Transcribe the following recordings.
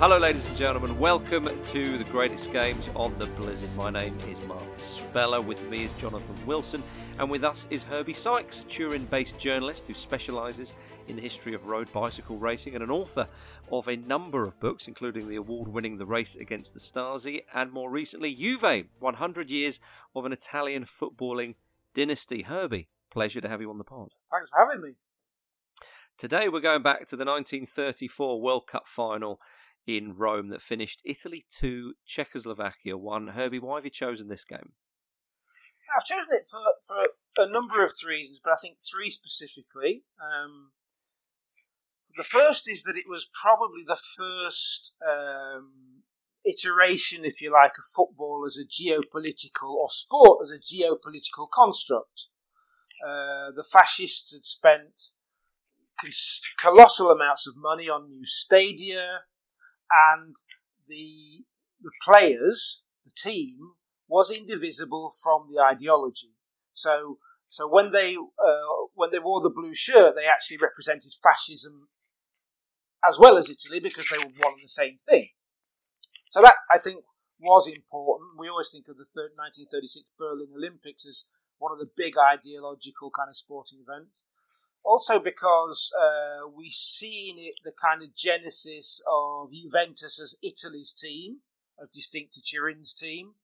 Hello, ladies and gentlemen. Welcome to the greatest games on the Blizzard. My name is Marcus Speller. With me is Jonathan Wilson, and with us is Herbie Sykes, a Turin-based journalist who specialises in the history of road bicycle racing and an author of a number of books, including the award-winning The Race Against the Stasi, and more recently Juve: 100 Years of an Italian Footballing Dynasty. Herbie, pleasure to have you on the pod. Thanks for having me. Today we're going back to the 1934 World Cup final in Rome that finished Italy 2, Czechoslovakia 1. Herbie, why have you chosen this game? I've chosen it for, for a number of reasons, but I think three specifically. Um, the first is that it was probably the first um, iteration, if you like, of football as a geopolitical or sport as a geopolitical construct. Uh, the fascists had spent colossal amounts of money on new stadia, and the the players, the team, was indivisible from the ideology. So, so when they uh, when they wore the blue shirt, they actually represented fascism as well as Italy because they were one and the same thing. So that I think was important. We always think of the 1936 Berlin Olympics as one of the big ideological kind of sporting events also because uh, we've seen it, the kind of genesis of Juventus as Italy's team, as distinct to Turin's team.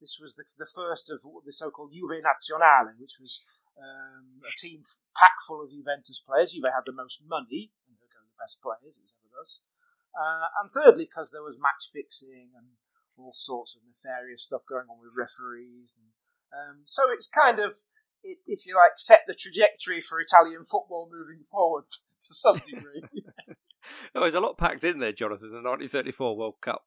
This was the, the first of the so-called Juve Nazionale, which was um, a team packed full of Juventus players. Juve had the most money, and they're the best players, as ever does. Uh, and thirdly, because there was match fixing and all sorts of nefarious stuff going on with referees. And, um, so it's kind of if you like, set the trajectory for Italian football moving forward to some degree. oh, there's a lot packed in there, Jonathan, the 1934 World Cup.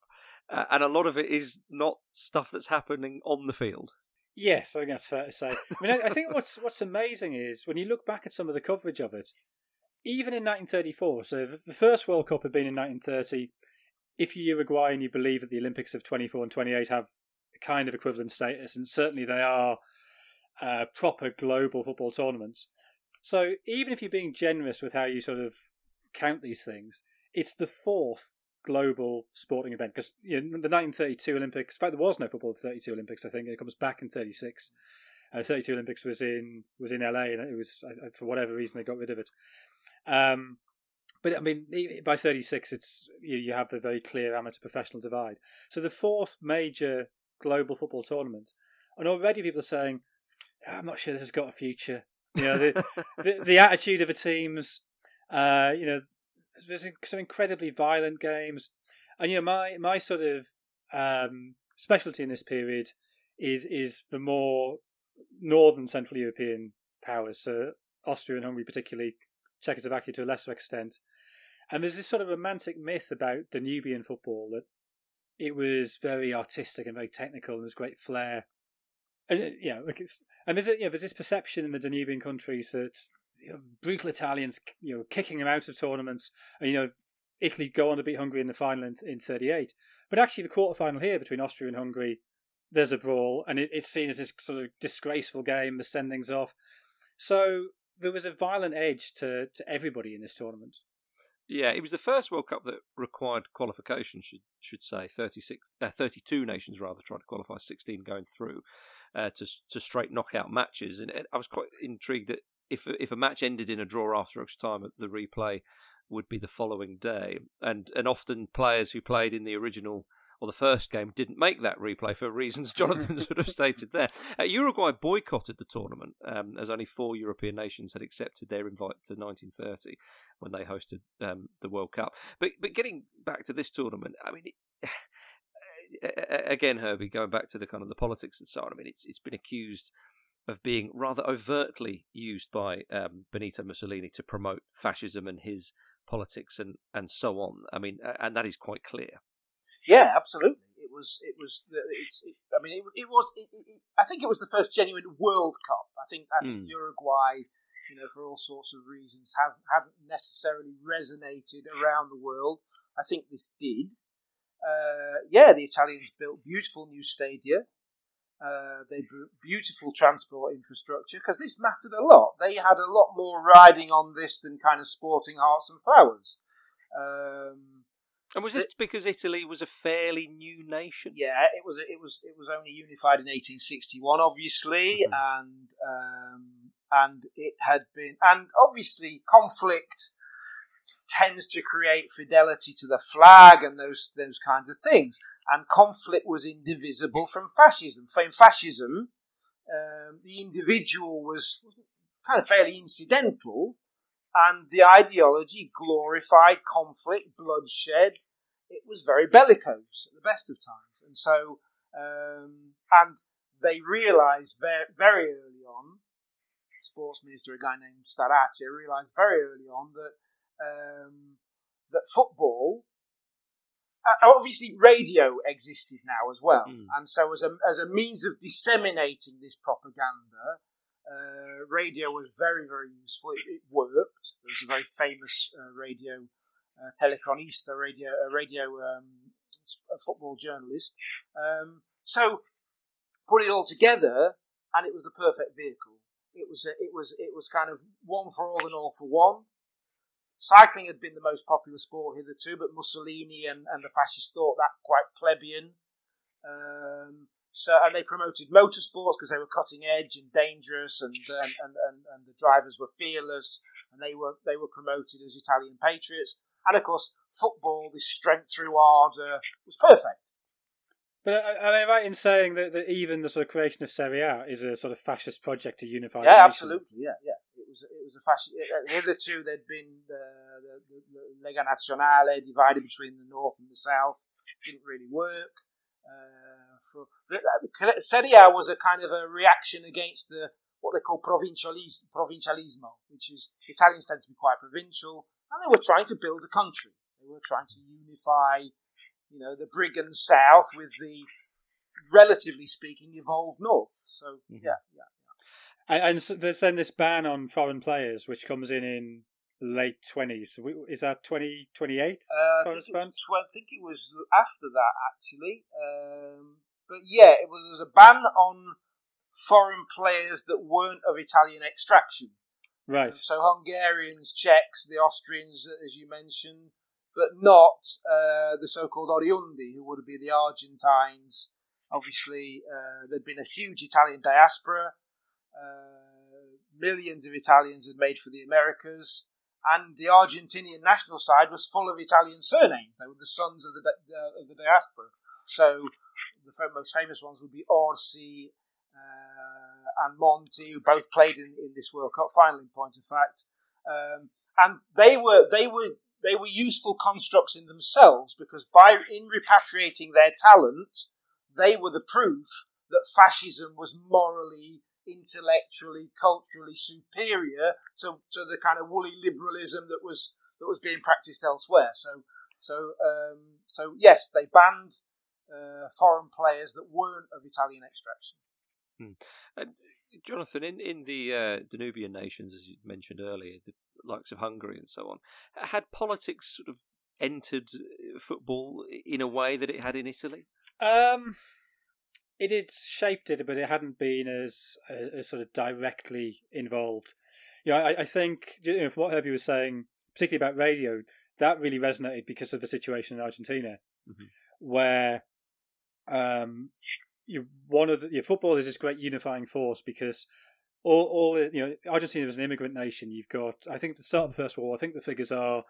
Uh, and a lot of it is not stuff that's happening on the field. Yes, I think that's fair to say. I mean, I, I think what's what's amazing is when you look back at some of the coverage of it, even in 1934. So the first World Cup had been in 1930. If you're Uruguayan, you believe that the Olympics of 24 and 28 have a kind of equivalent status, and certainly they are uh, proper global football tournaments. So even if you're being generous with how you sort of count these things, it's the fourth global sporting event because you know, the 1932 Olympics. In fact, there was no football for 32 Olympics. I think it comes back in 36. Uh, 32 Olympics was in was in LA, and it was for whatever reason they got rid of it. Um, but I mean, by 36, it's you, you have a very clear amateur professional divide. So the fourth major global football tournament, and already people are saying, I'm not sure this has got a future. You know, the the, the, attitude of the teams. Uh, you know, there's some incredibly violent games, and you know, my my sort of um, specialty in this period is is the more northern Central European powers, so Austria and Hungary, particularly Czechoslovakia to a lesser extent. And there's this sort of romantic myth about Danubian football that it was very artistic and very technical and there's great flair. And, uh, yeah, like it's, and there's a, there's this perception in the Danubian countries that you know, brutal Italians, you know, kicking them out of tournaments, and you know, Italy go on to beat Hungary in the final in, in 38. But actually, the quarter final here between Austria and Hungary, there's a brawl, and it, it's seen as this sort of disgraceful game, the sendings off. So there was a violent edge to, to everybody in this tournament. Yeah, it was the first World Cup that required qualification. Should should say thirty six, uh, thirty two nations rather tried to qualify, sixteen going through uh, to to straight knockout matches. And I was quite intrigued that if if a match ended in a draw after extra time, the replay would be the following day. And and often players who played in the original or the first game didn't make that replay for reasons Jonathan sort of stated there. Uh, Uruguay boycotted the tournament um, as only four European nations had accepted their invite to 1930 when they hosted um, the World Cup. But but getting back to this tournament, I mean. It, again, Herbie, going back to the kind of the politics and so on. I mean, it's it's been accused of being rather overtly used by um, Benito Mussolini to promote fascism and his politics and and so on. I mean, and that is quite clear. Yeah, absolutely. It was. It was. It's. it's I mean, it, it was. It, it, I think it was the first genuine World Cup. I think. I think mm. Uruguay, you know, for all sorts of reasons, hasn't hadn't necessarily resonated around the world. I think this did. Uh, yeah, the Italians built beautiful new stadia. Uh, they built beautiful transport infrastructure because this mattered a lot. They had a lot more riding on this than kind of sporting hearts and flowers. Um, And was this it, because Italy was a fairly new nation? Yeah, it was. It was. It was only unified in 1861, obviously, mm-hmm. and um, and it had been, and obviously conflict tends to create fidelity to the flag and those those kinds of things. And conflict was indivisible from fascism. In fascism, um, the individual was kind of fairly incidental, and the ideology glorified conflict, bloodshed. It was very bellicose at the best of times, and so um, and they realised very, very early on. Sports minister, a guy named Starace, realised very early on that um, that football. Uh, obviously, radio existed now as well, mm. and so as a as a means of disseminating this propaganda, uh, radio was very, very useful. It, it worked. There was a very famous uh, radio uh, telecronista, radio, radio um, football journalist. Um, so put it all together, and it was the perfect vehicle. It was it was it was kind of one for all and all for one. Cycling had been the most popular sport hitherto, but Mussolini and, and the fascists thought that quite plebeian. Um, so, and they promoted motorsports because they were cutting edge and dangerous, and, and, and, and, and the drivers were fearless, and they were they were promoted as Italian patriots. And of course, football, this strength through ardour, was perfect. But am I right in saying that, that even the sort of creation of Serie A is a sort of fascist project to unify? Yeah, absolutely. Yeah, yeah. It was it was a fascist. Uh, hitherto, there'd been the, the, the Lega Nazionale divided between the north and the south. Didn't really work. Uh, for Serie A was a kind of a reaction against the what they call provincialis, provincialismo, which is Italians tend to be quite provincial, and they were trying to build a country. They were trying to unify, you know, the brigand south with the, relatively speaking, evolved north. So mm-hmm. yeah, yeah. And, and so there's then this ban on foreign players, which comes in in late twenties. Is that twenty twenty eight? Uh, I think it was after that actually. Um, but yeah, it was, was a ban on foreign players that weren't of Italian extraction. Right. So Hungarians, Czechs, the Austrians, as you mentioned, but not uh, the so-called Oriundi, who would be the Argentines. Obviously, uh, there'd been a huge Italian diaspora. Uh, millions of Italians had made for the Americas, and the Argentinian national side was full of Italian surnames. They were the sons of the of the diaspora. So the most famous ones would be Orsi uh, and Monti, who both played in, in this World Cup final. In point of fact, um, and they were they were they were useful constructs in themselves because by in repatriating their talent, they were the proof that fascism was morally, intellectually, culturally superior to, to the kind of woolly liberalism that was that was being practiced elsewhere. So so um, so yes, they banned uh, foreign players that weren't of Italian extraction. Hmm. And Jonathan, in in the uh, Danubian nations, as you mentioned earlier, the likes of Hungary and so on, had politics sort of entered uh, football in a way that it had in Italy? Um, it had shaped it, but it hadn't been as, as sort of directly involved. You know, I, I think you know, from what Herbie was saying, particularly about radio, that really resonated because of the situation in Argentina, mm-hmm. where um, you one of the, your football is this great unifying force because all all you know Argentina was an immigrant nation. You've got I think at the start of the First War, I think the figures are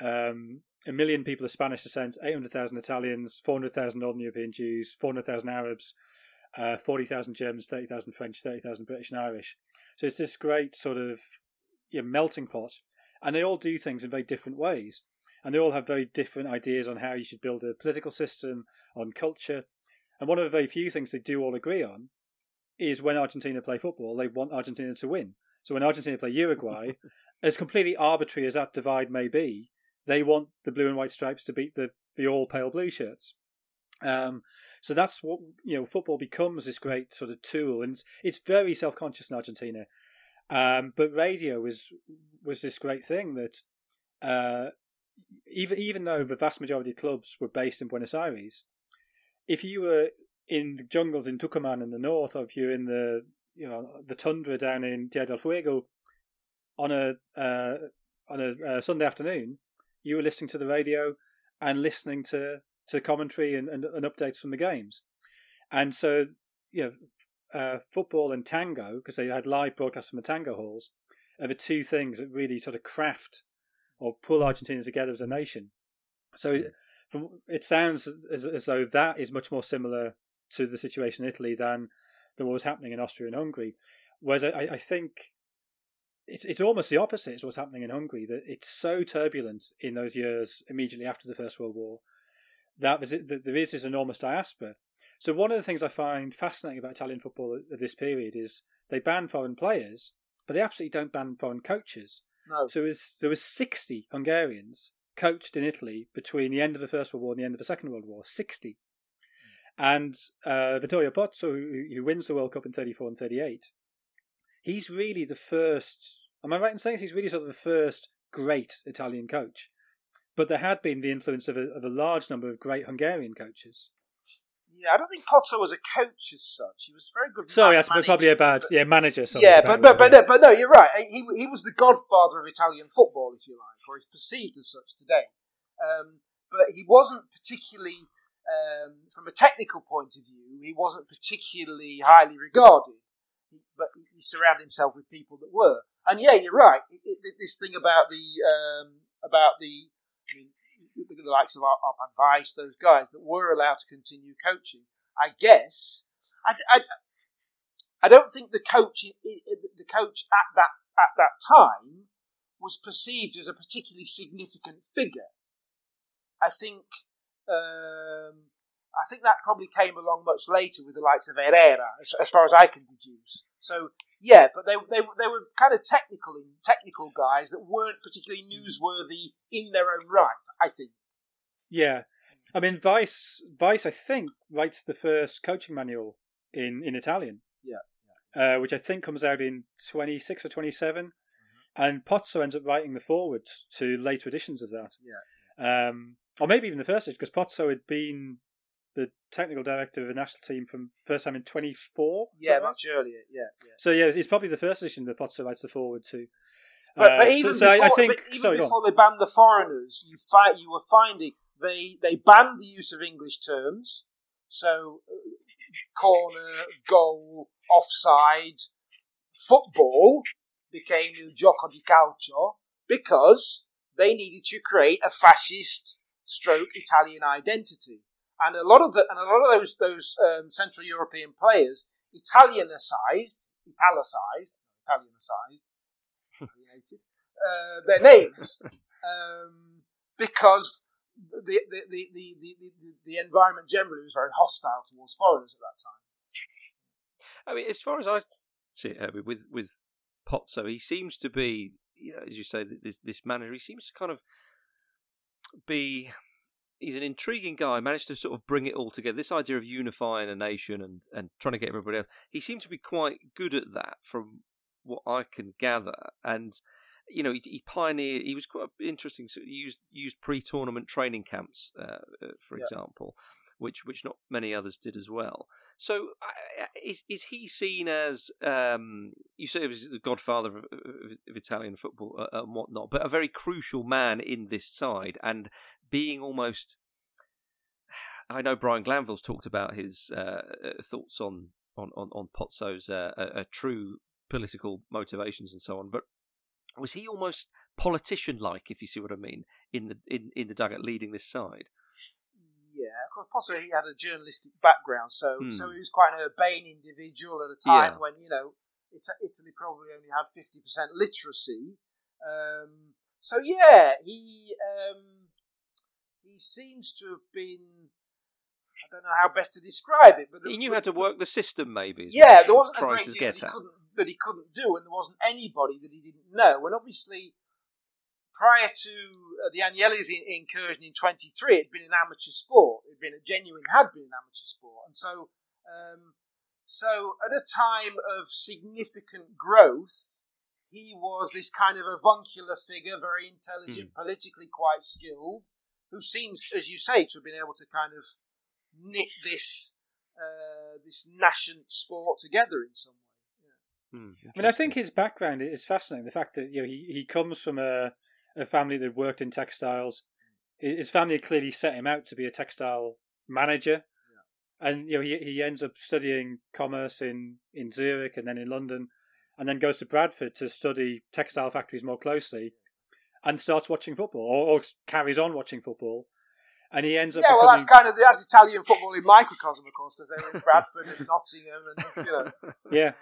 um, a million people of Spanish descent, eight hundred thousand Italians, four hundred thousand Northern European Jews, four hundred thousand Arabs. Uh, 40,000 Germans, 30,000 French, 30,000 British and Irish. So it's this great sort of you know, melting pot. And they all do things in very different ways. And they all have very different ideas on how you should build a political system, on culture, and one of the very few things they do all agree on is when Argentina play football, they want Argentina to win. So when Argentina play Uruguay, as completely arbitrary as that divide may be, they want the blue and white stripes to beat the, the all pale blue shirts. Um, so that's what you know. Football becomes this great sort of tool, and it's, it's very self conscious in Argentina. Um, but radio was was this great thing that uh, even even though the vast majority of clubs were based in Buenos Aires, if you were in the jungles in Tucumán in the north, or if you're in the you know the tundra down in Tierra del Fuego on a uh, on a uh, Sunday afternoon, you were listening to the radio, and listening to to commentary and, and, and updates from the games. And so, you know, uh, football and tango, because they had live broadcasts from the tango halls, are the two things that really sort of craft or pull Argentina together as a nation. So from, it sounds as, as though that is much more similar to the situation in Italy than, than what was happening in Austria and Hungary. Whereas I, I think it's it's almost the opposite is what's happening in Hungary. That it's so turbulent in those years immediately after the First World War that, there is this enormous diaspora. So one of the things I find fascinating about Italian football at this period is they ban foreign players, but they absolutely don't ban foreign coaches. No. So was, there was 60 Hungarians coached in Italy between the end of the First World War and the end of the Second World War. 60. And uh, Vittorio Pozzo, who, who wins the World Cup in 34 and 38, he's really the first. Am I right in saying he's really sort of the first great Italian coach? But there had been the influence of a, of a large number of great Hungarian coaches. Yeah, I don't think Pozzo was a coach as such. He was very good. Sorry, that's probably a bad yeah manager. Yeah, but but but no, but no, you're right. He he was the godfather of Italian football, if you like, or is perceived as such today. Um, but he wasn't particularly, um, from a technical point of view, he wasn't particularly highly regarded. Surrounded himself with people that were. And yeah, you're right. It, it, this thing about the um, about the I mean, the likes of Árpád Weisz, those guys that were allowed to continue coaching. I guess I, I, I don't think the coach the coach at that at that time was perceived as a particularly significant figure. I think um, I think that probably came along much later with the likes of Herrera, as, as far as I can deduce. So yeah, but they, they, they were kind of technical technical guys that weren't particularly newsworthy in their own right. I think. Yeah, I mean Weisz Weisz I think writes the first coaching manual in in Italian. Yeah, yeah. Uh, which I think comes out in twenty six or twenty seven, mm mm-hmm. and Pozzo ends up writing the forward to later editions of that. Yeah. Um, or maybe even the first edition because Pozzo had been the technical director of the national team from first time in 24. Yeah, much right? earlier. Yeah, yeah. So yeah, it's probably the first edition that Pozzo writes the foreword to. But, uh, but even so, before, I think, even sorry, before they banned the foreigners, you fight. You were finding they they banned the use of English terms. So uh, corner, goal, offside, football became il gioco di calcio because they needed to create a fascist stroke Italian identity and a lot of the and a lot of those those um, Central European players, Italianicized, italicized, Italianicized, uh, their names um, because the the, the, the, the, the environment generally was very hostile towards foreigners at that time. I mean, as far as I see it, with with Pozzo, he seems to be, you know, as you say, this this manager. He seems to kind of be he's an intriguing guy. Managed to sort of bring it all together. This idea of unifying a nation and and trying to get everybody else. He seemed to be quite good at that, from what I can gather. And you know, he, he pioneered. He was quite interesting. So he used used pre-tournament training camps, uh, uh for yeah. example. Which, which not many others did as well. So, is is he seen as um, you say he was the godfather of, of, of Italian football uh, and whatnot, but a very crucial man in this side, and being almost. I know Brian Glanville's talked about his uh, uh, thoughts on on on, on Pozzo's uh, uh, true political motivations and so on, but was he almost politician-like, if you see what I mean, in the in, in the dugout leading this side? Yeah, of course. Possibly he had a journalistic background, so hmm. so he was quite an urbane individual at a time yeah. when you know Italy probably only had fifty percent literacy. Um, so yeah, he um, he seems to have been. I don't know how best to describe it, but the, he knew how to work the system. Maybe yeah, there wasn't a great deal that he, couldn't, that he couldn't do, and there wasn't anybody that he didn't know. And obviously, prior to uh, the Agnelli's in, incursion in 23, it had been an amateur sport. It had been a genuine, had been an amateur sport. And so, um, so at a time of significant growth, he was this kind of avuncular figure, very intelligent, mm. politically quite skilled, who seems, as you say, to have been able to kind of knit this uh, this nascent sport together in some way. Yeah. Hmm, I mean, I think his background is fascinating. The fact that you know he, he comes from a, a family that worked in textiles. his family clearly set him out to be a textile manager, yeah. and you know he he ends up studying commerce in in Zurich and then in London, and then goes to Bradford to study textile factories more closely, and starts watching football or, or carries on watching football. And he ends up. Yeah, becoming... well, that's kind of that's Italian football in microcosm, of course, because they're in Bradford and Nottingham, and you know. Yeah,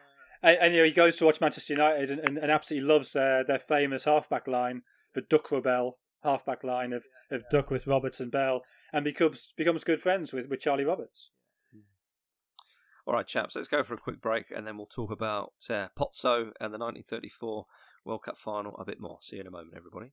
and, and, you know he goes to watch Manchester United and, and, and, absolutely loves their their famous halfback line, the Duck Rebel halfback line of, of yeah. Duckworth, Roberts, and Bell, and becomes becomes good friends with, with Charlie Roberts. All right, chaps, let's go for a quick break and then we'll talk about uh, Pozzo and the 1934 World Cup final a bit more. See you in a moment, everybody.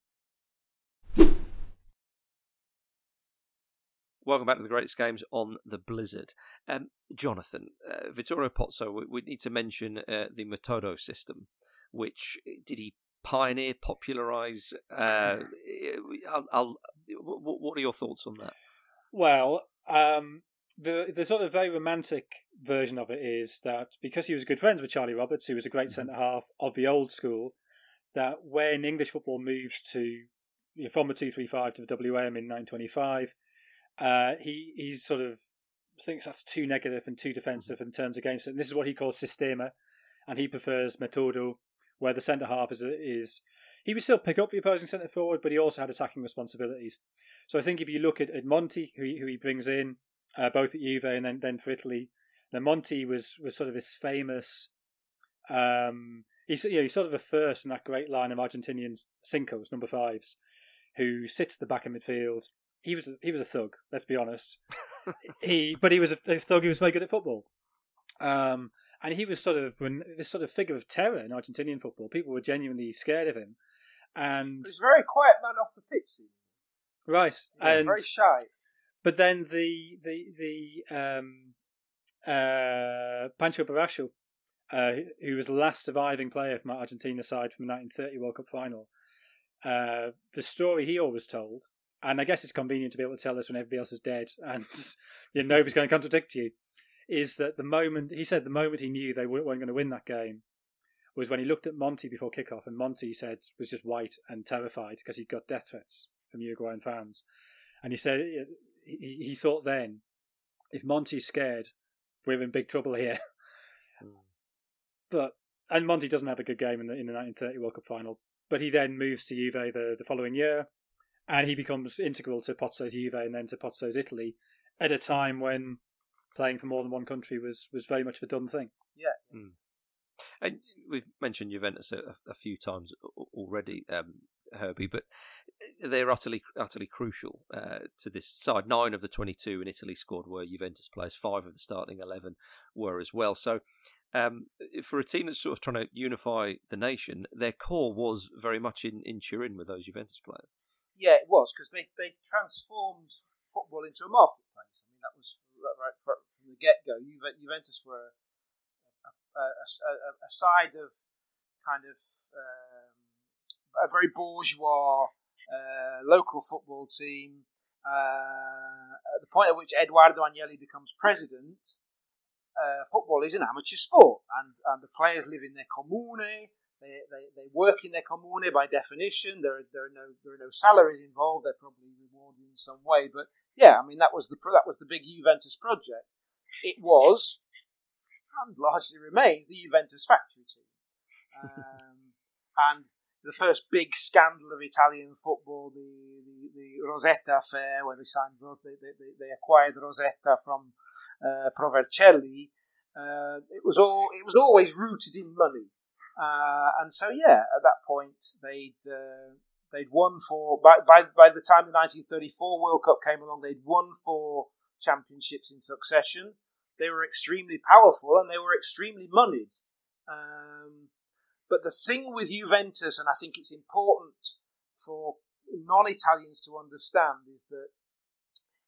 Welcome back to the greatest games on the Blizzard. Um, Jonathan, uh, Vittorio Pozzo, we, we, need to mention uh, the Metodo system, which did he pioneer, popularise? Uh, I'll, I'll, what are your thoughts on that? Well, um, the the sort of very romantic version of it is that because he was good friends with Charlie Roberts, who was a great mm-hmm. centre half of the old school, that when English football moves to you know, from the two three five to the WM in nine twenty five uh, he he sort of thinks that's too negative and too defensive and turns against it. And this is what he calls sistema, and he prefers metodo, where the centre half is is he would still pick up the opposing centre forward, but he also had attacking responsibilities. So I think if you look at, at Monti, who he, who he brings in, uh, both at Juve and then, then for Italy, then Monti was was sort of this famous. Um, he's you know, he's sort of the first in that great line of Argentinian cincos, number fives, who sits at the back of midfield he was he was a thug. Let's be honest. he, but he was a, a, thug. He was very good at football. Um, and he was sort of when this sort of figure of terror in Argentinian football. People were genuinely scared of him. And he's a very quiet man off the pitch. Right, yeah, and very shy. But then the the the um, uh, Pancho Varallo, uh, who was the last surviving player from Argentina side from the 1930 World Cup final. Uh, the story he always told and I guess it's convenient to be able to tell this when everybody else is dead and you know, nobody's going to contradict you, is that the moment, he said the moment he knew they weren't going to win that game was when he looked at Monti before kickoff, and Monti said was just white and terrified because he'd got death threats from Uruguayan fans. And he said he, he thought then, if Monti's scared, we're in big trouble here. But and Monti doesn't have a good game in the in the 1930 World Cup final. But he then moves to Juve the, the following year, and he becomes integral to Pozzo's Juve and then to Pozzo's Italy at a time when playing for more than one country was was very much a done thing. Yeah. Mm. And we've mentioned Juventus a, a few times already, um, Herbie, but they're utterly utterly crucial uh, to this side. Nine of the twenty-two in Italy scored were Juventus players. Five of the starting eleven were as well. So. Um, for a team that's sort of trying to unify the nation, their core was very much in, in Turin with those Juventus players. Yeah, it was because they, they transformed football into a marketplace. I mean, that was right from the get go. Juventus were a, a, a, a, side of kind of um, a very bourgeois uh, local football team. Uh, at the point at which Edoardo Agnelli becomes president, uh, football is an amateur sport, and, and the players live in their comune. They, they, they work in their comune by definition. There are, there are no there are no salaries involved. They're probably rewarded in some way. But yeah, I mean that was the that was the big Juventus project. It was and largely remains the Juventus factory team. Um, and the first big scandal of Italian football, the, Rosetta affair, where they signed they, they, they acquired Rosetta from uh, Pro Vercelli. Uh, it was all it was always rooted in money. Uh, and so, yeah, at that point, they'd uh, they'd won for by, by by the time the 1934 World Cup came along, they'd won four championships in succession. They were extremely powerful and they were extremely moneyed. Um, but the thing with Juventus, and I think it's important for non-Italians to understand, is that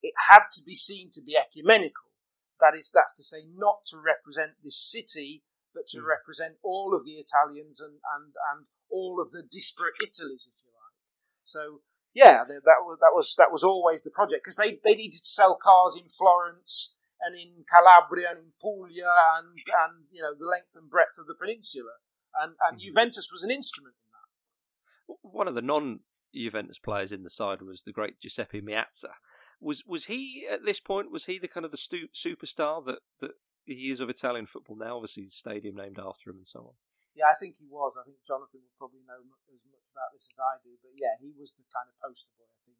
it had to be seen to be ecumenical. That is, that's to say, not to represent this city but to mm. represent all of the Italians and, and, and all of the disparate Italies, if you like. So yeah, that was that was that was always the project because they they needed to sell cars in Florence and in Calabria and in Puglia and and you know the length and breadth of the peninsula, and and mm-hmm. Juventus was an instrument in that. One of the non Juventus players in the side was the great Giuseppe Meazza. Was was he at this point? Was he the kind of the stu- superstar that that he is of Italian football now? Obviously, the stadium named after him and so on. Yeah, I think he was. I think Jonathan would probably know as much about this as I do. But yeah, he was the kind of poster boy. I think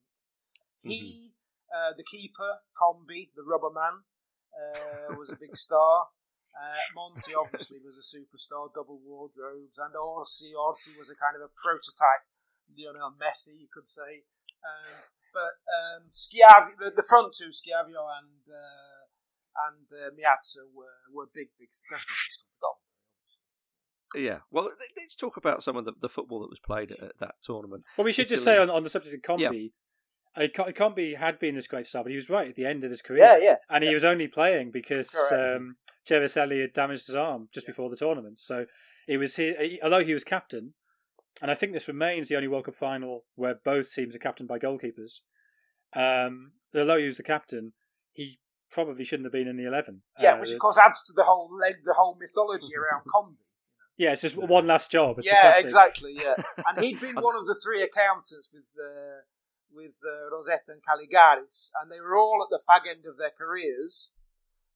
he, mm-hmm. uh, the keeper, Combi, the rubber man, uh, was a big star. Uh, Monti obviously was a superstar, double wardrobes, and Orsi. Orsi was a kind of a prototype Lionel Messi, you could say. Um, but um, Schiavio, the, the, front two, Schiavio and uh, and uh, Meazza were, were big, big stars. Yeah, well, let's talk about some of the, the football that was played at, at that tournament. Well, we should Italy. just say on, on the subject of Combi, yeah. Combi had been this great star, but he was right at the end of his career. Yeah, yeah. And he was only playing because um, Ceresoli had damaged his arm just yeah. before the tournament. So it was his, although he was captain, and I think this remains the only World Cup final where both teams are captained by goalkeepers. Um, although he was the captain, he probably shouldn't have been in the eleven. Yeah, uh, which of course adds to the whole the whole mythology around Combi. Yeah, it's just one last job. It's yeah, exactly. Yeah, and he'd been one of the three accountants with uh, with uh, Rosetta and Caligaris, and they were all at the fag end of their careers.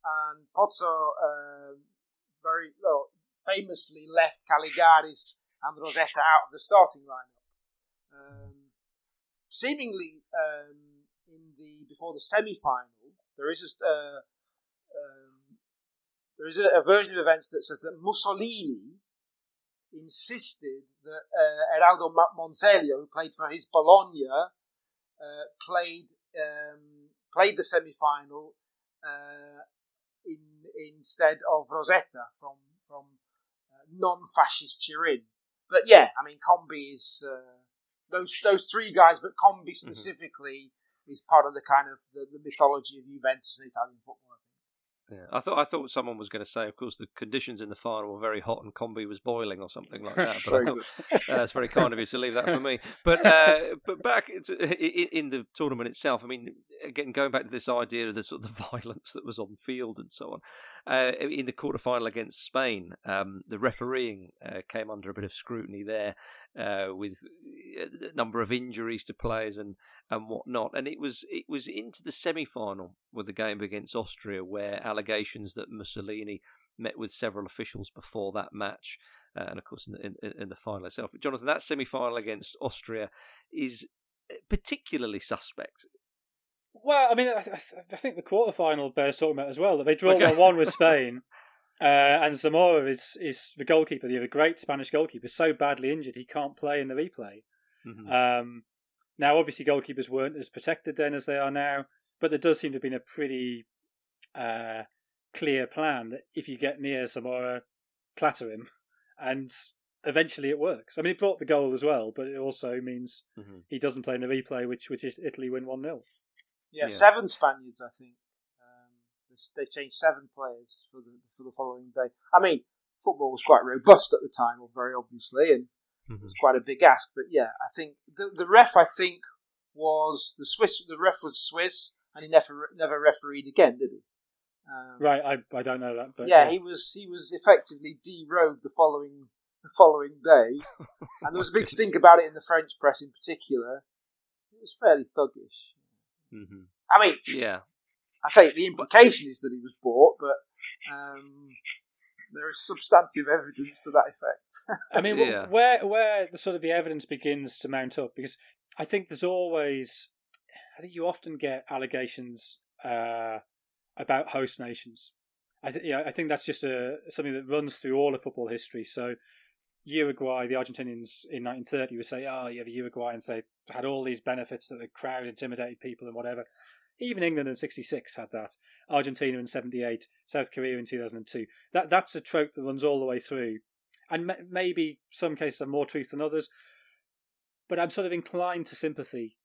And Pozzo uh, very well, famously left Caligaris and Rosetta out of the starting lineup. Um, seemingly, um, in the before the semi-final, there is a, uh, um, there is a, a, version of events that says that Mussolini insisted that uh, Eraldo Monzeglio, who played for his Bologna, uh, played um, played the semi-final uh, in, instead of Rosetta from from uh, non-fascist Turin but yeah, I mean, Combi is uh, those those three guys, but Combi mm-hmm. specifically mm-hmm. is part of the kind of the, the mythology of Juventus and Italian football. Yeah, I thought I thought someone was going to say, of course, the conditions in the final were very hot and Combi was boiling or something like that. But I thought, uh, it's very kind of you to leave that for me. But uh, but back in, in, the tournament itself, I mean, again, going back to this idea of the sort of the violence that was on field and so on. Uh, in the quarter final against Spain, um, the refereeing uh, came under a bit of scrutiny there, uh, with a number of injuries to players and and whatnot. And it was it was into the semi final with the game against Austria where allegations that Mussolini met with several officials before that match, uh, and of course in, in, in the final itself. But Jonathan, that semi final against Austria is uh, particularly suspect. Well, I mean, I, I think the quarter final bears talking about as well. That they draw okay. one one with Spain. Uh, and Zamora is is the goalkeeper, the great Spanish goalkeeper, so badly injured he can't play in the replay. Mm-hmm. Um, now, obviously, goalkeepers weren't as protected then as they are now, but there does seem to have been a pretty uh, clear plan that if you get near Zamora, clatter him, and eventually it works. I mean, it brought the goal as well, but it also means mm-hmm. he doesn't play in the replay, which which Italy win one 0 yeah, yeah, seven Spaniards, I think they changed seven players for the for the following day. I mean, football was quite robust at the time, very obviously, and mm-hmm. it was quite a big ask. But yeah, I think the the ref, I think, was the Swiss. The ref was Swiss, and he never never refereed again, did he? Um, right, I, I don't know that, but yeah, yeah, he was he was effectively derobed the following the following day, and there was a big stink about it in the French press in particular. It was fairly thuggish. Mm-hmm. I mean, yeah, I think the implication is that he was bought, but um, there is substantive evidence to that effect. I mean, yeah. where where the sort of the evidence begins to mount up, because I think there's always, I think you often get allegations uh, about host nations. I think yeah, I think that's just a something that runs through all of football history. So. Uruguay, the Argentinians in 1930 would say, "Oh, yeah, the Uruguayans they had all these benefits that the crowd intimidated people and whatever." Even England in '66 had that. Argentina in '78, South Korea in 2002. That that's a trope that runs all the way through, and maybe some cases have more truth than others. But I'm sort of inclined to sympathy.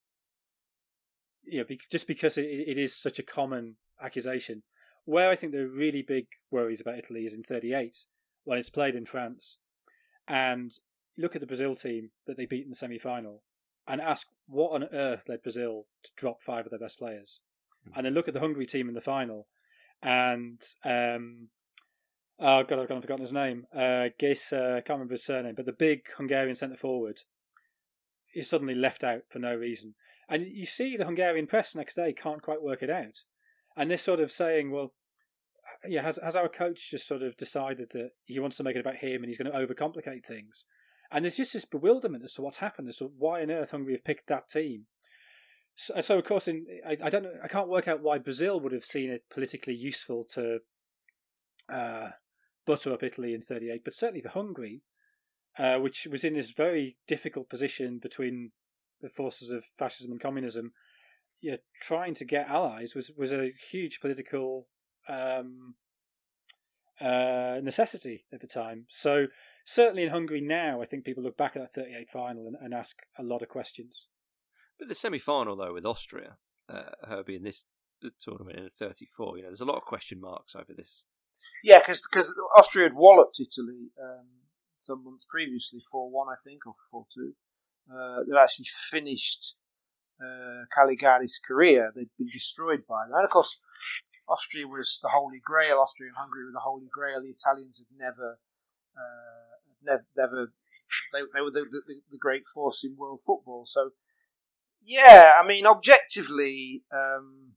You know, be- just because it, it is such a common accusation. Where I think there are really big worries about Italy is in '38 when it's played in France, and look at the Brazil team that they beat in the semi-final, and ask what on earth led Brazil to drop five of their best players and then look at the Hungary team in the final, and um, oh god, I've forgotten his name. Uh, Géza, I can't remember his surname, but the big Hungarian centre forward. is suddenly left out for no reason. And you see the Hungarian press next day can't quite work it out. And they're sort of saying, well, yeah, has, has our coach just sort of decided that he wants to make it about him and he's going to overcomplicate things? And there's just this bewilderment as to what's happened, as to why on earth Hungary have picked that team. So, so of course, in I, I, don't know, I can't work out why Brazil would have seen it politically useful to uh, butter up Italy in '38, but certainly for Hungary, uh, which was in this very difficult position between the forces of fascism and communism, yeah, trying to get allies was was a huge political um, uh, necessity at the time. So certainly in Hungary now, I think people look back at that 38 final and, and ask a lot of questions. But the semi-final though with Austria, uh, Herbie in this tournament in the 34, you know, there's a lot of question marks over this. Yeah, because Austria had walloped Italy um, some months previously, four one I think, or four two. Uh, they'd actually finished uh, Caligari's career. They'd been destroyed by that. And of course, Austria was the Holy Grail. Austria and Hungary were the Holy Grail. The Italians had never, uh, never, never they, they were the, the, the, great force in world football. So yeah, I mean, objectively, um,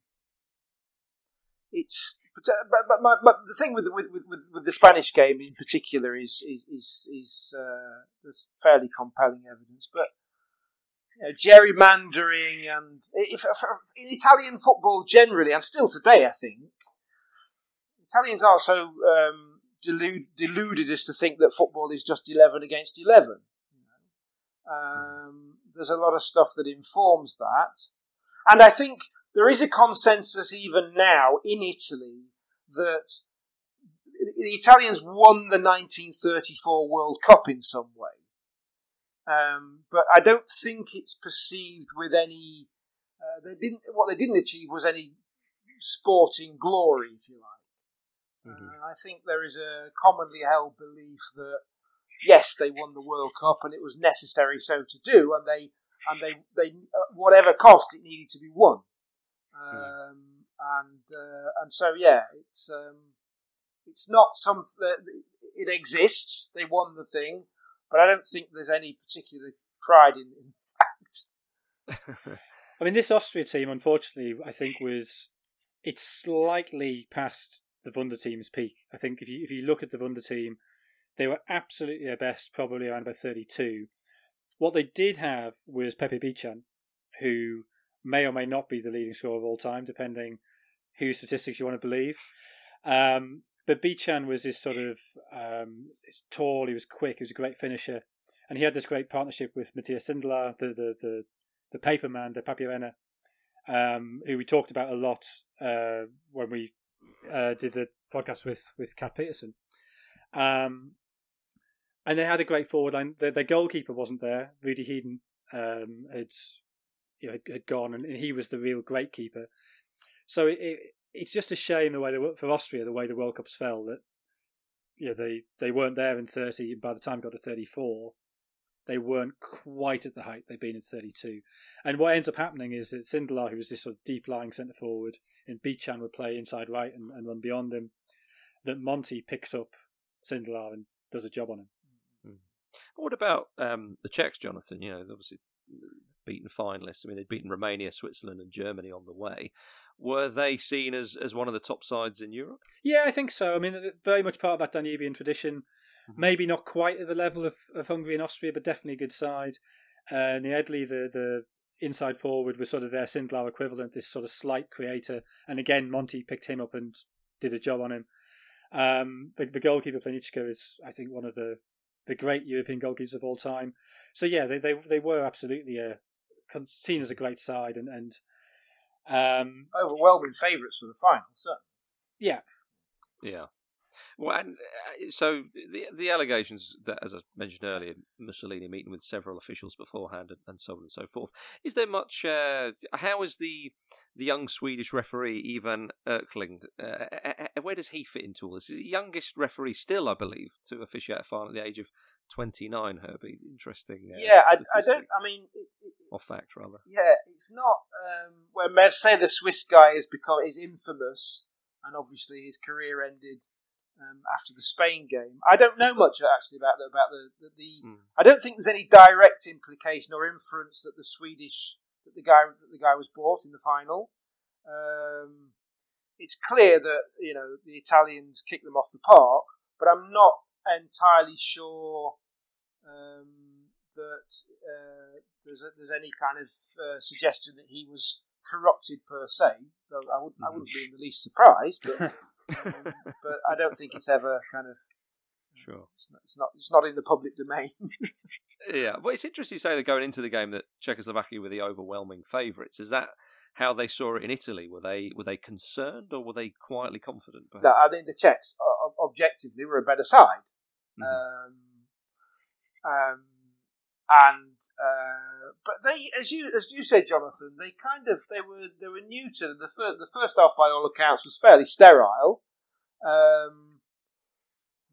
it's but, uh, but, my, but, the thing with, with with with the Spanish game in particular is is is, is uh, there's fairly compelling evidence, but know, gerrymandering and if, in Italian football generally, and still today, I think Italians are so um, delude, deluded as to think that football is just eleven against eleven. Um, there's a lot of stuff that informs that. And I think there is a consensus even now in Italy that the Italians won the 1934 World Cup in some way. Um, but I don't think it's perceived with any. Uh, they didn't. What they didn't achieve was any sporting glory, if you like. Mm-hmm. Uh, I think there is a commonly held belief that yes, they won the World Cup and it was necessary so to do, and they and they they uh, whatever cost it needed to be won. Hmm. Um, mm. And uh, and so yeah, it's um, it's not something that it exists. They won the thing, but I don't think there's any particular pride in, in fact. I mean, this Austria team, unfortunately, I think was it's slightly past the Wunder team's peak. I think if you if you look at the Wunder team, they were absolutely their best, probably around about 32. What they did have was Pepi Bican, who may or may not be the leading scorer of all time, depending whose statistics you want to believe. Um, but Bican was this sort of um, tall, he was quick, he was a great finisher, and he had this great partnership with Matthias Sindelar, the the the, the paperman, the Papierene, um, who we talked about a lot uh, when we uh, did the podcast with with Cat Peterson. Um, and they had a great forward line. Their, their goalkeeper wasn't there. Rudi Hiden um, had, you know, had, had gone, and, he was the real great keeper. So it, it, it's just a shame the way they, for Austria the way the World Cups fell that you know, they they weren't there in thirty. By the time got to thirty four, they weren't quite at the height they've been in thirty two. And what ends up happening is that Sindelar, who was this sort of deep lying centre forward, and Bican would play inside right and, and run beyond him. That Monti picks up Sindelar and does a job on him. What about um, the Czechs, Jonathan? You know, obviously beaten finalists. I mean, they'd beaten Romania, Switzerland, and Germany on the way. Were they seen as, as one of the top sides in Europe? Yeah, I think so. I mean, very much part of that Danubian tradition. Mm-hmm. Maybe not quite at the level of, of Hungary and Austria, but definitely a good side. Uh, Nejedly, the, the inside forward, was sort of their Sindelar equivalent, this sort of slight creator. And again, Monti picked him up and did a job on him. Um, the, the goalkeeper Plánička is, I think, one of the the great European goalkeepers of all time. So yeah, they they, they were absolutely a, seen as a great side and and um, overwhelming favourites for the final. So Yeah. Yeah. Well, and uh, so the the allegations that, as I mentioned earlier, Mussolini meeting with several officials beforehand, and, and so on and so forth. Is there much? Uh, how is the the young Swedish referee Ivan Eklind? Uh, where does he fit into all this? Is the youngest referee still, I believe, to officiate a final at the age of twenty nine? Herbie, interesting. Uh, yeah, I, I, don't. I mean, it, it, off fact rather. Yeah, it's not. Um, where say the Swiss guy is because is infamous, and obviously his career ended um, after the Spain game. I don't know much actually about the, about the the. the Mm. I don't think there's any direct implication or inference that the Swedish that the guy that the guy was bought in the final. Um, it's clear that you know the Italians kicked them off the park, but I'm not entirely sure um, that uh, there's a, there's any kind of uh, suggestion that he was corrupted per se. Though I wouldn't I wouldn't be in the least surprised, but um, but I don't think it's ever kind of Sure. it's not it's not, it's not in the public domain. Yeah, well, it's interesting you say they're going into the game that Czechoslovakia were the overwhelming favourites. Is that how they saw it in Italy? Were they were they concerned or were they quietly confident? no. I think the Czechs uh, objectively were a better side. Mhm. Um, um, and uh, but they, as you as you said, Jonathan, they kind of they were they were new to the first the first half by all accounts was fairly sterile. Um,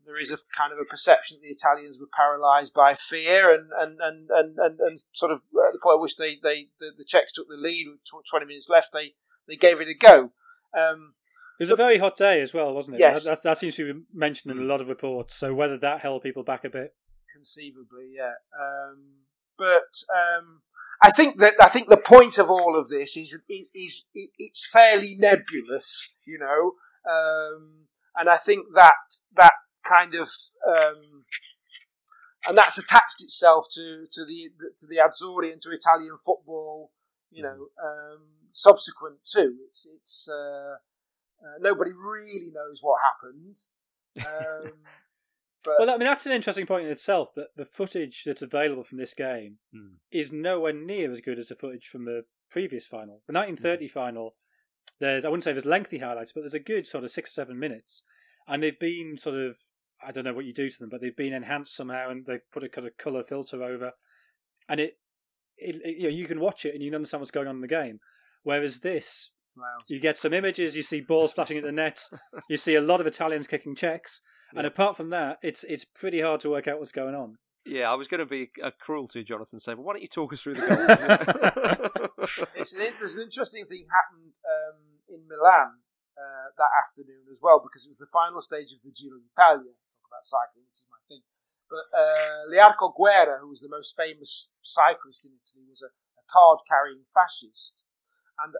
there is a kind of a perception that the Italians were paralysed by fear and and, and, and, and, and sort of at the point at which they, they the, the Czechs took the lead with twenty minutes left, they they gave it a go. Um, It was a very hot day as well, wasn't it? Yes. That, that, that seems to be mentioned in a lot of reports. So whether that held people back a bit. conceivably, yeah. Um, but um, I think that I think the point of all of this is is, is it's fairly nebulous, you know, um, and I think that that kind of um, and that's attached itself to to the to the Azzurri and to Italian football, you know, um, subsequent too. It's it's uh, uh, nobody really knows what happened. Um, but Well, I mean, that's an interesting point in itself that the footage that's available from this game Hmm. is nowhere near as good as the footage from the previous final. The 1930 final, there's, I wouldn't say there's lengthy highlights, but there's a good sort of six or seven minutes. And they've been sort of, I don't know what you do to them, but they've been enhanced somehow and they've put a kind of colour filter over. And it, it, it- you know, you can watch it and you can understand what's going on in the game. Whereas this, it's you get some images, you see balls flashing at the nets, you see a lot of Italians kicking Czechs, and apart from that, it's it's pretty hard to work out what's going on. Yeah, I was going to be uh, cruel to Jonathan, saying, "Well, why don't you talk us through the goal?" it's an, there's an interesting thing happened um, in Milan uh, that afternoon as well because it was the final stage of the Giro d'Italia. Talk about cycling, which is my thing. But uh, Learco Guerra, who was the most famous cyclist in Italy, was a, a card-carrying fascist, and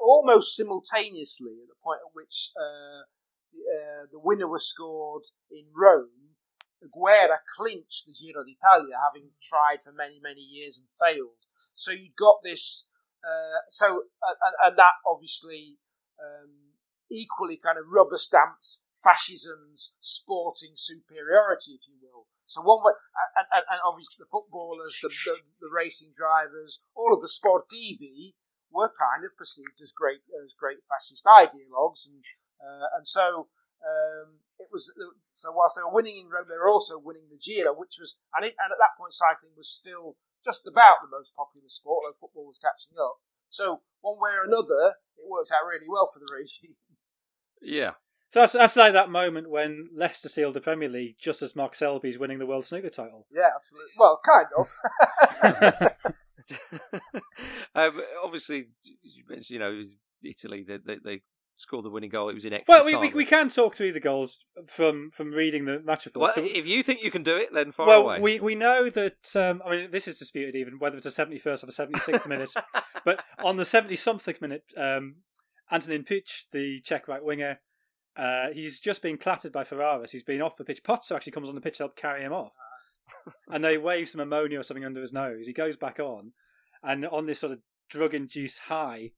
almost simultaneously, at the point at which uh, the, uh, the winner was scored in Rome, Guerra clinched the Giro d'Italia, having tried for many, many years and failed. So you got this. Uh, so and, and that obviously um, equally kind of rubber stamps fascism's sporting superiority, if you will. So one way, and, and, and obviously the footballers, the, the, the racing drivers, all of the sportivi were kind of perceived as great as great fascist ideologues, and uh, and so um, it was. So whilst they were winning in Rome, they were also winning the Giro, which was and, it, and at that point cycling was still just about the most popular sport, although football was catching up. So one way or another, it worked out really well for the regime. yeah, So that's, that's like that moment when Leicester sealed the Premier League just as Mark Selby's winning the World Snooker title. Yeah, absolutely. Well, kind of. um, obviously, you mentioned, you know, Italy. They, they, they scored the winning goal. It was in extra Well, we, time. we, we can talk through the goals from, from reading the match report. Well, So- if you think you can do it, then far well, away. we, we know that, um, I mean, this is disputed even, whether it's a 71st or a 76th minute. But on the 70 something minute, um, Antonin Puč, the Czech right winger, uh, he's just been clattered by Ferraris. He's been off the pitch. Pozzo actually comes on the pitch to help carry him off. And they wave some ammonia or something under his nose. He goes back on, and on this sort of drug induced high,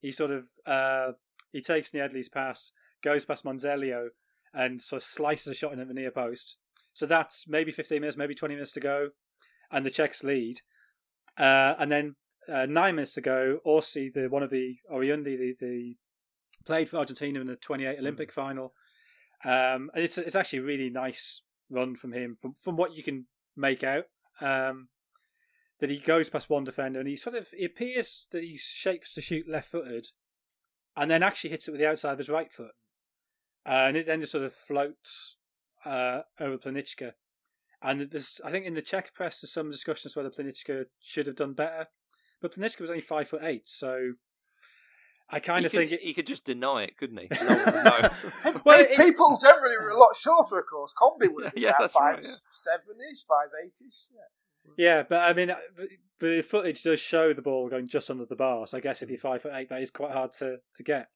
he sort of uh, he takes Nejedlý's pass, goes past Monzeglio, and sort of slices a shot in at the near post. So that's maybe 15 minutes, maybe 20 minutes to go, and the Czechs lead. Uh, and then uh, nine minutes to go, Orsi, the one of the Oriundi, the, the played for Argentina in the 28 Olympic final. Um, and it's it's actually a really nice run from him, from from what you can make out. Um, that he goes past one defender and he sort of appears that he shapes to shoot left footed, and then actually hits it with the outside of his right foot, uh, and it then just sort of floats uh, over Plánička. And there's, I think in the Czech press, there's some discussion as to whether Plánička should have done better, but Plánička was only five foot eight, so I kind he of could, think it, he could just deny it, couldn't he? No, no. Well, pe- it- people generally were a lot shorter, of course. Combi would have been Yeah, about that's five, right, yeah. seven-ish, five eight-ish. Yeah. yeah, but I mean, uh, the footage does show the ball going just under the bar. So I guess if you're five foot eight, that is quite hard to to get.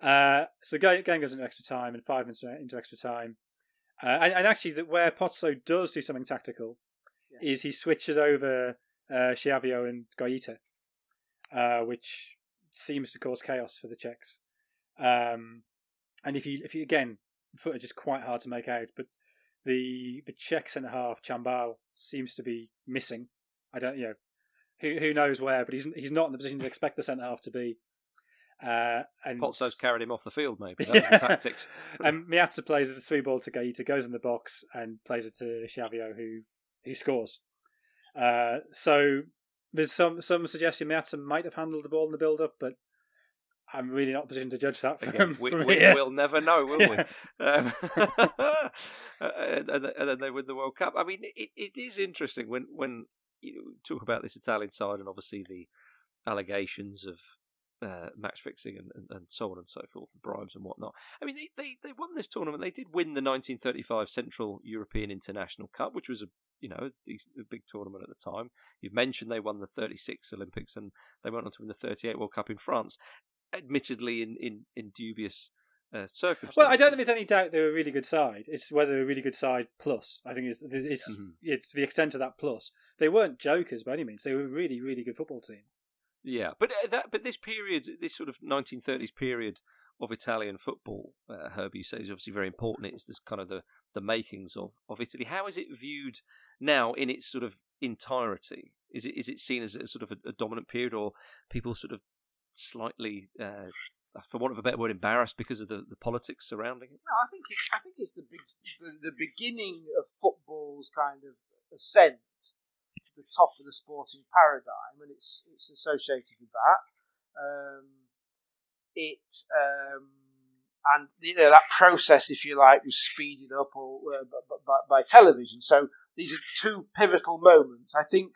Uh, so the game, game goes into extra time, and five minutes into extra time. Uh, and, and actually, that where Pozzo does do something tactical Yes. is he switches over uh, Schiavio and Guaita, uh, which seems to cause chaos for the Czechs. Um, and if you, if you again, footage is quite hard to make out, but the the Czech centre half Čambal seems to be missing. I don't, you know, who who knows where, but he's he's not in the position to expect the centre half to be. Uh, and Pozzo's carried him off the field, maybe. That's the tactics. and Meazza plays a three ball to Guaita, goes in the box and plays it to Schiavio, who who scores. Uh, so there's some some suggestion Meazza might have handled the ball in the build up, but I'm really not in a position to judge that from, Again, we, from we, will never know, will Yeah. we? Um, and, and and then they win the World Cup. I mean, it, it is interesting when when you talk about this Italian side and obviously the allegations of uh, match fixing and, and, and so on and so forth, and bribes and whatnot. I mean, they, they, they won this tournament. They did win the 1935 Central European International Cup, which was a you know a, big tournament at the time. You've mentioned they won the 36 Olympics and they went on to win the 38 World Cup in France, admittedly in in, in dubious. Uh, circumstances. Well, I don't think there's any doubt they're a really good side. It's whether they're a really good side plus. I think it's it's, Mhm. it's the extent of that plus. They weren't jokers by any means. They were a really really good football team. Yeah, but uh, that but this period, this sort of 1930s period of Italian football, uh, Herbie you say is obviously very important. It's this kind of the the makings of, of Italy. How is it viewed now in its sort of entirety? Is it is it seen as a sort of a, a dominant period, or people sort of slightly, uh, for want of a better word, embarrassed because of the, the politics surrounding it? No, I think it's I think it's the the, the beginning of football's kind of ascent to the top of the sporting paradigm, and it's it's associated with that. Um, it um, and you know that process, if you like, was speeded up or uh, by, by, television. So these are two pivotal moments. I think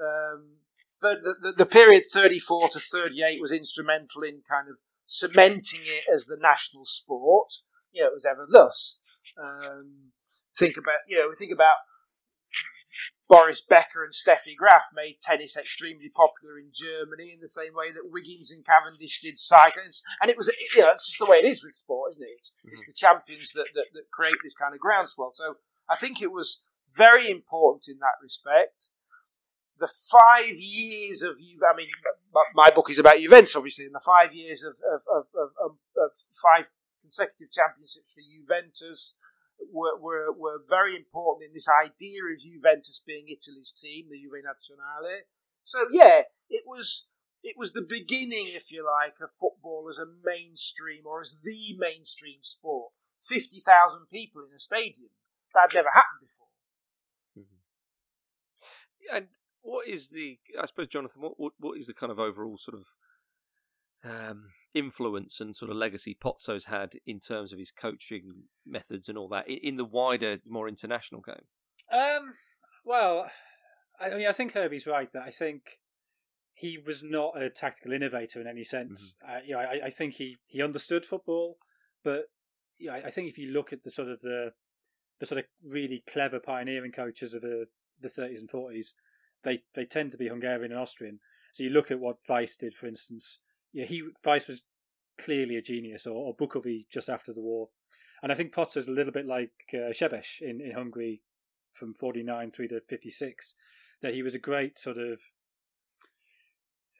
um, the, the period thirty four to thirty eight was instrumental in kind of cementing it as the national sport. You know, it was ever thus. Um, think about you know, we think about Boris Becker and Steffi Graf made tennis extremely popular in Germany in the same way that Wiggins and Cavendish did cycling. And it was, you know, it's just the way it is with sport, isn't it? It's, mm-hmm. it's the champions that, that, that create this kind of groundswell. So I think it was very important in that respect. The five years of, Ju- I mean, my, my book is about Juventus, obviously, and the five years of, of, of, of, of, of five consecutive championships for Juventus, were, were, were very important in this idea of Juventus being Italy's team, the Juve Nazionale. So yeah, it was it was the beginning, if you like, of football as a mainstream or as the mainstream sport. Fifty thousand people in a stadium that had never happened before. Mm-hmm. And what is the? I suppose, Jonathan, what what, what is the kind of overall sort of um, influence and sort of legacy Pozzo's had in terms of his coaching methods and all that in, the wider, more international game? Um, well, I mean, I think Herbie's right that I think he was not a tactical innovator in any sense. Uh, you know, I, I think he, he understood football, but yeah, I I think if you look at the sort of the the sort of really clever pioneering coaches of the the 30s and 40s, they they tend to be Hungarian and Austrian. So you look at what Weisz did, for instance. Yeah, he Weisz was clearly a genius, or, or Bukovi just after the war. And I think Pozzo is a little bit like uh, Sebes in, in Hungary from 49 through to 56 that he was a great sort of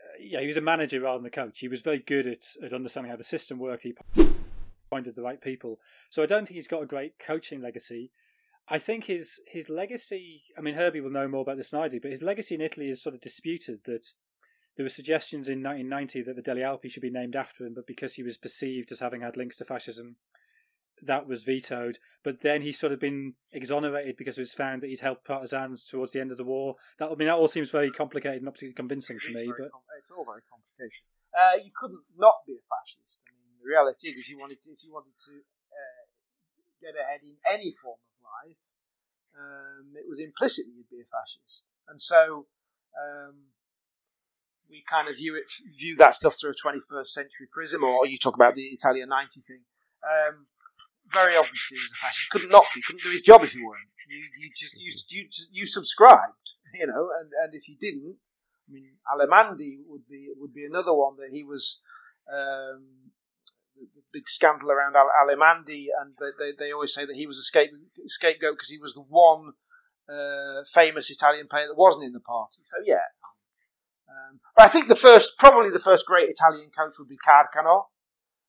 uh, yeah he was a manager rather than a coach. He was very good at, at understanding how the system worked. He appointed the right people. So i don't think he's got a great coaching legacy. I think his his legacy i mean herbie will know more about this than i do but his legacy in italy is sort of disputed that there were suggestions in 1990 that the Delle Alpi should be named after him, but because he was perceived as having had links to fascism, that was vetoed. But then he's sort of been exonerated because it was found that he'd helped partisans towards the end of the war. That I mean, that all seems very complicated and not particularly convincing to me. But com- it's all very complicated. Uh, you couldn't not be a fascist. I mean, the reality is, if you wanted to, if you wanted to uh, get ahead in any form of life, um, it was implicit that you'd be a fascist. And so, um, we kind of view it view that stuff through a 21st century prism, or you talk about the Italian 90 thing. Um, very obviously, he was a fascist. Couldn't not be. Couldn't do his job if he weren't. You, you just you, you, you subscribed, you know, and, and if you didn't, I mean, Allemandi would be would be another one that he was. Um, big scandal around Allemandi, and they, they, they, always say that he was a scapegoat because he was the one uh, famous Italian player that wasn't in the party. So yeah, um, but I think the first, probably the first great Italian coach would be Carcano.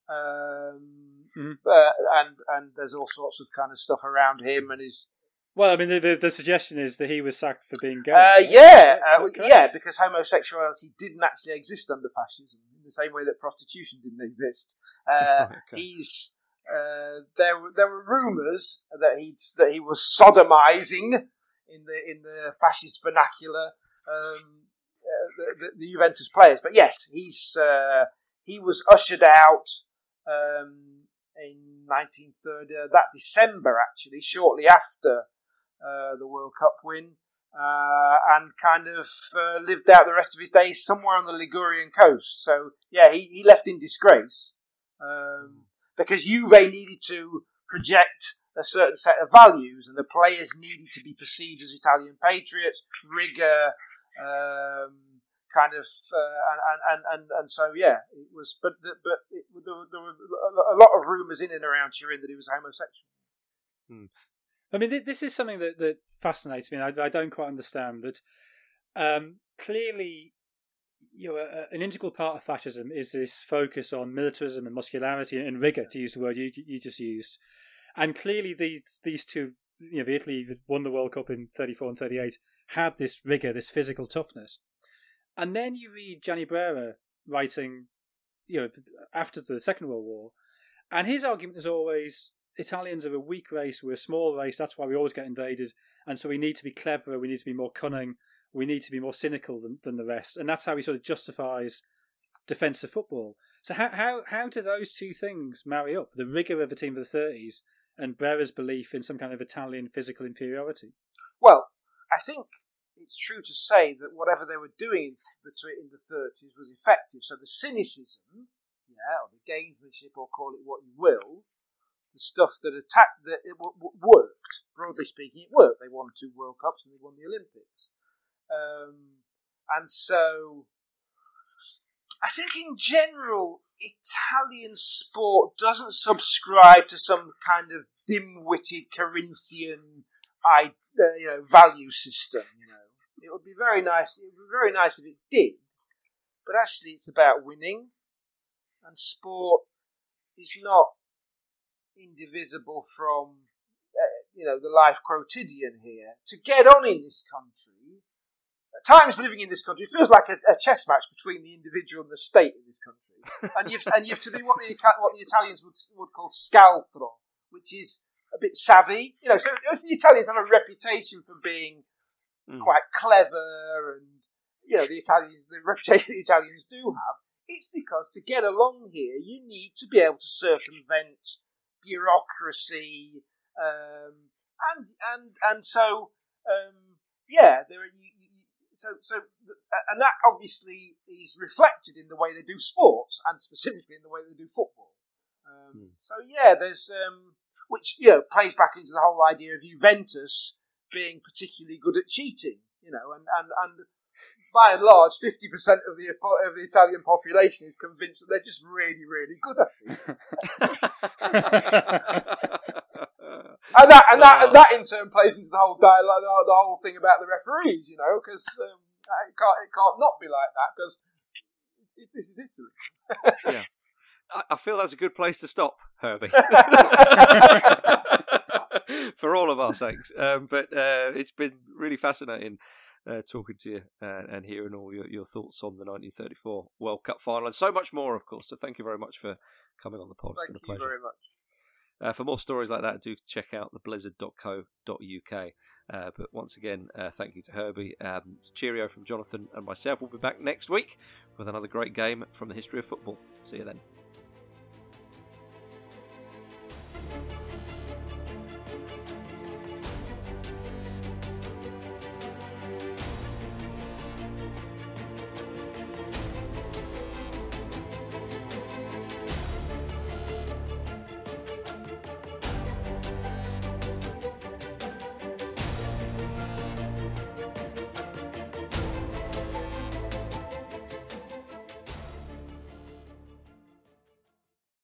Um, mm-hmm. uh, and and there's all sorts of kind of stuff around him and his. Well, I mean, the, the, the suggestion is that he was sacked for being gay. Uh, yeah, uh, yeah, because homosexuality didn't actually exist under fascism in the same way that prostitution didn't exist. Uh, okay. He's uh, there. There were rumours that he that he was sodomizing in the in the fascist vernacular. Um, the, the, Juventus players. But yes, he's uh, he was ushered out um, in 1930, uh, that December actually, shortly after uh, the World Cup win, uh, and kind of uh, lived out the rest of his days somewhere on the Ligurian coast. So yeah, he, he left in disgrace um, because Juve needed to project a certain set of values, and the players needed to be perceived as Italian patriots, rigor. Um, kind of uh, and, and and so yeah, it was. But the, but it, there, there, were a lot of rumours in and around Turin that he was homosexual. Hmm. I mean, this is something that that fascinates me. I, I don't quite understand that. Um, clearly, you know, an integral part of fascism is this focus on militarism and muscularity and rigor, to use the word you you just used. And clearly, these these two, you know, Italy won the World Cup in thirty four and thirty eight, had this rigor, this physical toughness. And then you read Gianni Brera writing, you know, after the Second World War, and his argument is always Italians are a weak race, we're a small race, that's why we always get invaded, and so we need to be cleverer, we need to be more cunning, we need to be more cynical than, than the rest, and that's how he sort of justifies defensive football. So how how how do those two things marry up? The rigor of a team of the thirties and Brera's belief in some kind of Italian physical inferiority. Well, I think it's true to say that whatever they were doing in the 30s was effective. So the cynicism, yeah, or the gamesmanship, or call it what you will, the stuff that attacked that it w- w- worked. Broadly speaking, it worked. They won two World Cups and they won the Olympics. Um, and so, I think in general, Italian sport doesn't subscribe to some kind of dim-witted Corinthian, uh, you know, value system. You know, it would be very nice. It would be very nice if it did, but actually, it's about winning, and sport is not indivisible from uh, you know the life quotidian here. To get on in this country, at times living in this country feels like a, a chess match between the individual and the state in this country, and you've and you've to be what the what the Italians would would call scaltro, which is a bit savvy. You know, so the Italians have a reputation for being mm. quite clever, and you know the Italians, the reputation the Italians do have. It's because to get along here, you need to be able to circumvent bureaucracy, um, and and and so um, yeah, there are. You, so so and that obviously is reflected in the way they do sports, and specifically in the way they do football. Um, mm. So yeah, there's um, which you know plays back into the whole idea of Juventus being particularly good at cheating, you know, and, and, and by and large, 50% of the, of the Italian population is convinced that they're just really, really good at it. and that, and that, and that in turn plays into the whole dialogue, the, the whole thing about the referees, you know, because um, it can't, it can't not be like that because this is Italy. yeah. I feel that's a good place to stop, Herbie. For all of our sakes. Um, but uh, it's been really fascinating uh, talking to you uh, and hearing all your, your thoughts on the 1934 World Cup final and so much more, of course. So thank you very much for coming on the pod. Thank you very much. Uh, for more stories like that, do check out theblizzard.co.uk. Uh, but once again, uh, thank you to Herbie. Um, cheerio from Jonathan and myself. We'll be back next week with another great game from the history of football. See you then.